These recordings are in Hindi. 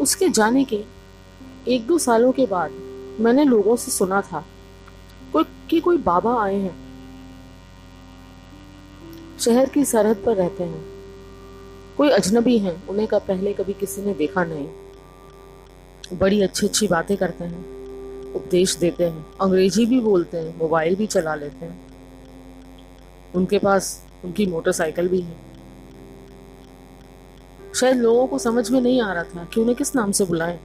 उसके जाने के एक दो सालों के बाद मैंने लोगों से सुना था कोई कि कोई बाबा आए हैं। शहर की सरहद पर रहते हैं। कोई अजनबी हैं, उन्हें का पहले कभी किसी ने देखा नहीं। बड़ी अच्छी अच्छी बातें करते हैं, उपदेश देते हैं, अंग्रेज़ी भी बोलते हैं, मोबाइल भी चला लेते हैं। उनके पास उनकी मोटरसाइकिल भी है। शायद लोगों को समझ में नहीं आ रहा था कि उन्हें किस नाम से बुलाएँ।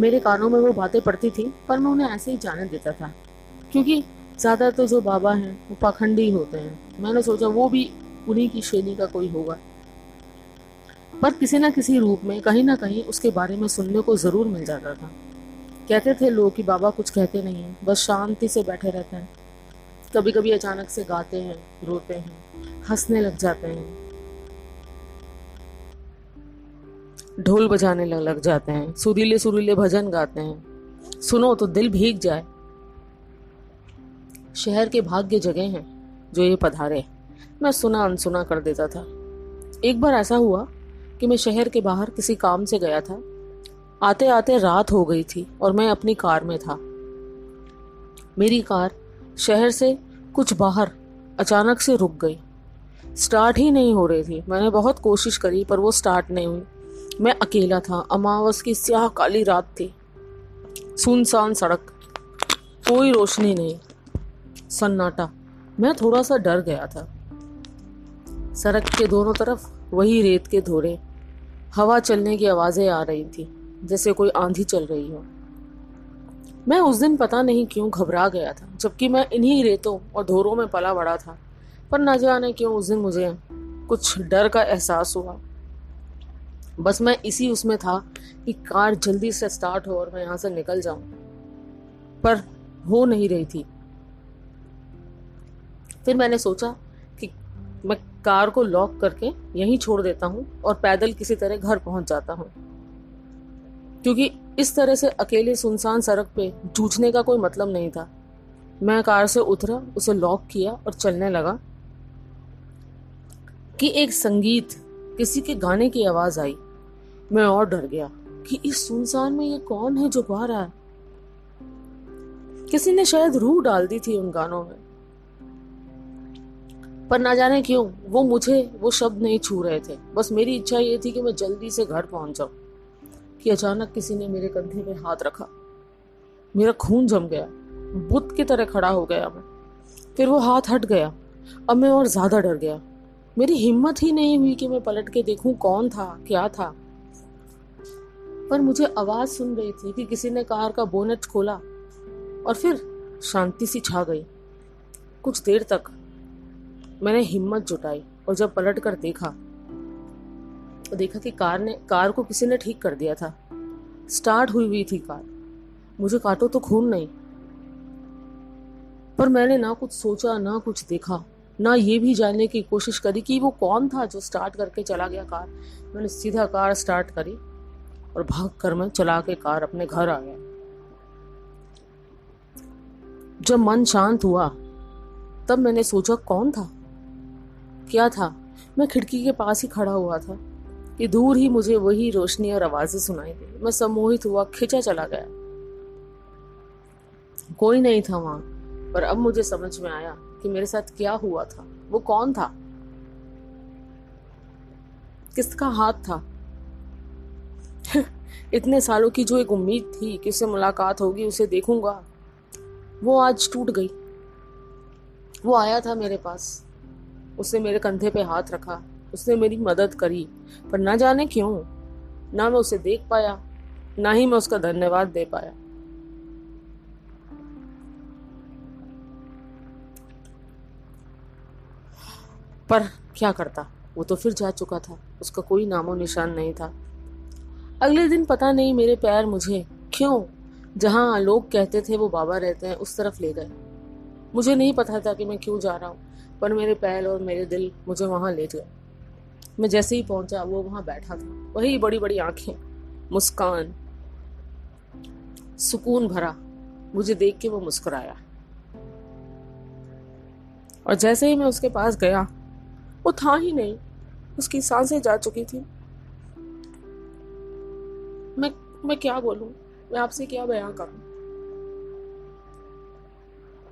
मेरे कानों में वो बातें पड़ती थी, पर मैं उन्हें ऐसे ही जाने देता था। क्योंकि ज़्यादा तो जो बाबा हैं, वो पाखंडी होते हैं। मैंने सोचा वो भी उन्हीं की श्रेणी का कोई होगा। पर किसी न किसी रूप में, कहीं ना कहीं उसके बारे में सुनने को ज़रूर मिल जाता था। कहते थे लोग कि बाबा कुछ कहते नहीं हैं, बस शांति से बैठे रहते हैं। कभी कभी अचानक से गाते हैं, रोते हैं, हंसने लग जाते हैं। ढोल बजाने लग लग जाते हैं, सुरीले सुरीले भजन गाते हैं। सुनो तो दिल भीग जाए। शहर के भाग्य जगह हैं जो ये पधारे मैं सुना अनसुना कर देता था। एक बार ऐसा हुआ कि मैं शहर के बाहर किसी काम से गया था। आते आते रात हो गई थी और मैं अपनी कार में था। मेरी कार शहर से कुछ बाहर अचानक से रुक गई। स्टार्ट ही नहीं हो रही थी। मैंने बहुत कोशिश करी पर वो स्टार्ट नहीं हुई। मैं अकेला था, अमावस की स्याह काली रात थी। सुनसान सड़क, कोई रोशनी नहीं। सन्नाटा, मैं थोड़ा सा डर गया था। सड़क के दोनों तरफ़ वही रेत के धोरे, हवा चलने की आवाज़ें आ रही थी, जैसे कोई आंधी चल रही हो। मैं उस दिन पता नहीं क्यों घबरा गया था, जबकि मैं इन्हीं रेतों और धोरों में पला बड़ा था। पर न जाने क्यों उस दिन मुझे कुछ डर का एहसास हुआ। बस मैं इसी उसमें था कि कार जल्दी से स्टार्ट हो और मैं यहाँ से निकल जाऊँ। पर हो नहीं रही थी। फिर मैंने सोचा कि मैं कार को लॉक करके यहीं छोड़ देता हूँ और पैदल किसी तरह घर पहुँच जाता हूँ। क्योंकि इस तरह से अकेले सुनसान सड़क पे जूझने का कोई मतलब नहीं था। मैं कार से उतरा, उसे लॉक किया और चलने लगा कि एक संगीत किसी के गाने की आवाज़ आई। मैं और डर गया कि इस सुनसान में ये कौन है जो गा रहा है? किसी ने शायद रूह डाल दी थी उन गानों में। पर ना जाने क्यों, वो मुझे, वो शब्द नहीं छू रहे थे। बस मेरी इच्छा ये थी कि मैं जल्दी से घर पहुँच जाऊँ, कि अचानक किसी ने मेरे कंधे पे हाथ रखा। मेरा खून जम गया, बुत की तरह खड़ा हो गया मैं। फिर वो हाथ हट गया। अब मैं और ज़्यादा डर गया। मेरी हिम्मत ही नहीं हुई कि मैं पलट के देखूँ कौन था, क्या था। पर मुझे आवाज़ सुन रही थी कि किसी ने कार का बोनट खोला और फिर शांति सी छा गई। कुछ देर तक मैंने हिम्मत जुटाई और जब पलट कर देखा तो देखा कि कार ने, कार को किसी ने ठीक कर दिया था। स्टार्ट हुई हुई थी कार। मुझे काटो तो खून नहीं, पर मैंने ना कुछ सोचा, ना कुछ देखा, ना ये भी जानने की कोशिश करी कि वो कौन था जो स्टार्ट करके चला गया कार। मैंने सीधा कार स्टार्ट करी और भाग कर मैं चला के कार अपने घर आ गया। जब मन शांत हुआ, तब मैंने सोचा, कौन था? क्या था? मैं खिड़की के पास ही खड़ा हुआ था। कि दूर ही मुझे वही रोशनी और आवाज़ें सुनाई दी। मैं सम्मोहित हुआ, खिंचा चला गया। कोई नहीं था वहाँ, पर अब मुझे समझ में आया कि मेरे साथ क्या हुआ था। वो कौन था? किसका हाथ था? इतने सालों की जो एक उम्मीद थी कि उससे मुलाकात होगी, उसे देखूँगा। वो आज टूट गई। वो आया था मेरे पास। उसने मेरे कंधे पे हाथ रखा। उसने मेरी मदद करी। पर ना जाने क्यों, ना मैं उसे देख पाया, ना ही मैं उसका धन्यवाद दे पाया। पर क्या करता? वो तो फिर जा चुका था। उसका कोई नामो निशान नहीं था। अगले दिन पता नहीं मेरे पैर मुझे क्यों, जहाँ लोग कहते थे वो बाबा रहते हैं, उस तरफ़ ले गए। मुझे नहीं पता था कि मैं क्यों जा रहा हूँ, पर मेरे पैर और मेरे दिल मुझे वहाँ ले गए। मैं जैसे ही पहुँचा, वो वहाँ बैठा था। वही बड़ी बड़ी आँखें, मुस्कान, सुकून भरा, मुझे देख के वो मुस्कुराया। और जैसे ही मैं उसके पास गया, वो था ही नहीं, उसकी साँसें जा चुकी थी। मैं मैं क्या बोलूँ? मैं आपसे क्या बयां करूँ?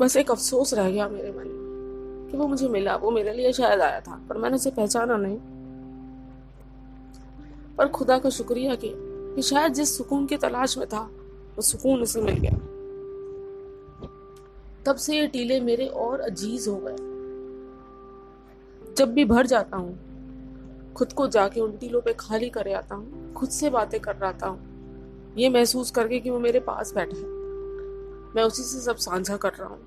बस एक अफसोस रह गया मेरे मन में कि वो मुझे मिला। वो मेरे लिए शायद आया था पर मैंने उसे पहचाना नहीं। पर खुदा का शुक्रिया कि, कि शायद जिस सुकून की तलाश में था वो सुकून उसे मिल गया। तब से ये टीले मेरे और अज़ीज़ हो गए। जब भी भर जाता हूँ खुद को जाके उन टीलों पे खाली करे आता हूँ, खुद से बातें कर रहा हूँ। ये महसूस करके कि वो मेरे पास बैठा है। मैं उसी से सब साझा कर रहा हूँ।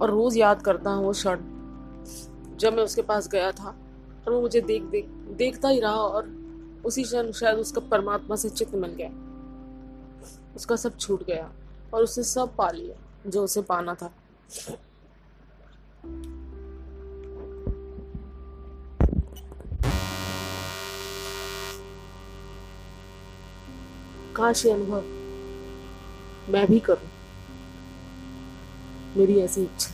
और रोज याद करता हूँ वो क्षण, जब मैं उसके पास गया था और वो मुझे देख देख देखता ही रहा और उसी क्षण शायद उसका परमात्मा से चित्त मिल गया। उसका सब छूट गया और उसने सब पा लिया। जो उसे पाना था। काश ये अनुभव मैं भी करूँ। मेरी ऐसी इच्छा